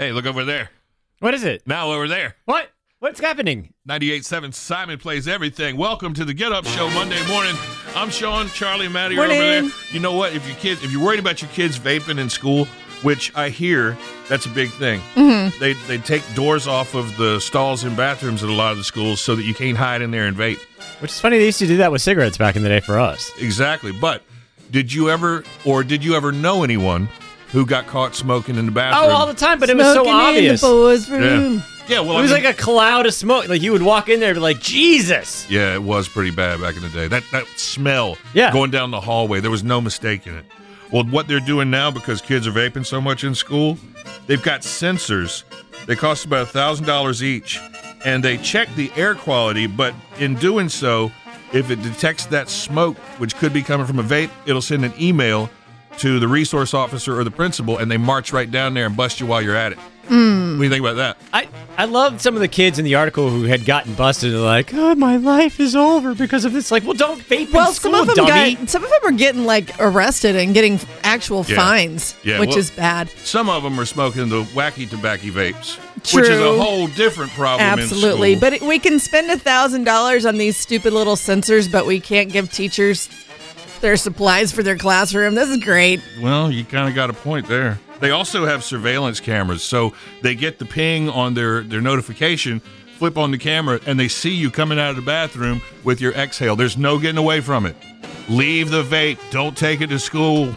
Hey, look over there. What is it? Now over there. What? What's happening? 98.7 Simon plays everything. Welcome to the Get Up Show Monday morning. I'm Sean, Charlie, and Maddie are over there. You know what? If your kids, if you're worried about your kids vaping in school, which I hear that's a big thing, mm-hmm. they they take doors off of the stalls and bathrooms at a lot of the schools so that you can't hide in there and vape. Which is funny. They used to do that with cigarettes back in the day for us. Exactly. But did you ever, or did you ever know anyone who got caught smoking in the oh, bathroom? Oh, all the time, but it was so obvious. yeah. Yeah. Well, It I was mean- like a cloud of smoke. Like you would walk in there and be like, Jesus. Yeah, it was pretty bad back in the day. That that smell Yeah. going down the hallway, there was no mistake in it. Well, what they're doing now because kids are vaping so much in school, they've got sensors. They cost about a thousand dollars each, and they check the air quality. But in doing so, if it detects that smoke, which could be coming from a vape, it'll send an email to the resource officer or the principal, and they march right down there and bust you while you're at it. Hmm. What do you think about that? I, I loved some of the kids in the article who had gotten busted. They're like, oh, my life is over because of this. Like, well, don't vape Well, in school, some of them dummy. got some of them are getting like arrested and getting actual Yeah. fines, Yeah, which well- is bad. Some of them are smoking the wacky tobacco vapes, which is a whole different problem. Absolutely, school. but it, we can spend a thousand dollars on these stupid little sensors, but we can't give teachers their supplies for their classroom. This is great. well, you kind of got a point there. They also have surveillance cameras, so they get the ping on their their notification, flip on the camera, and they see you coming out of the bathroom with your exhale. There's no getting away from it. Leave the vape. Don't take it to school.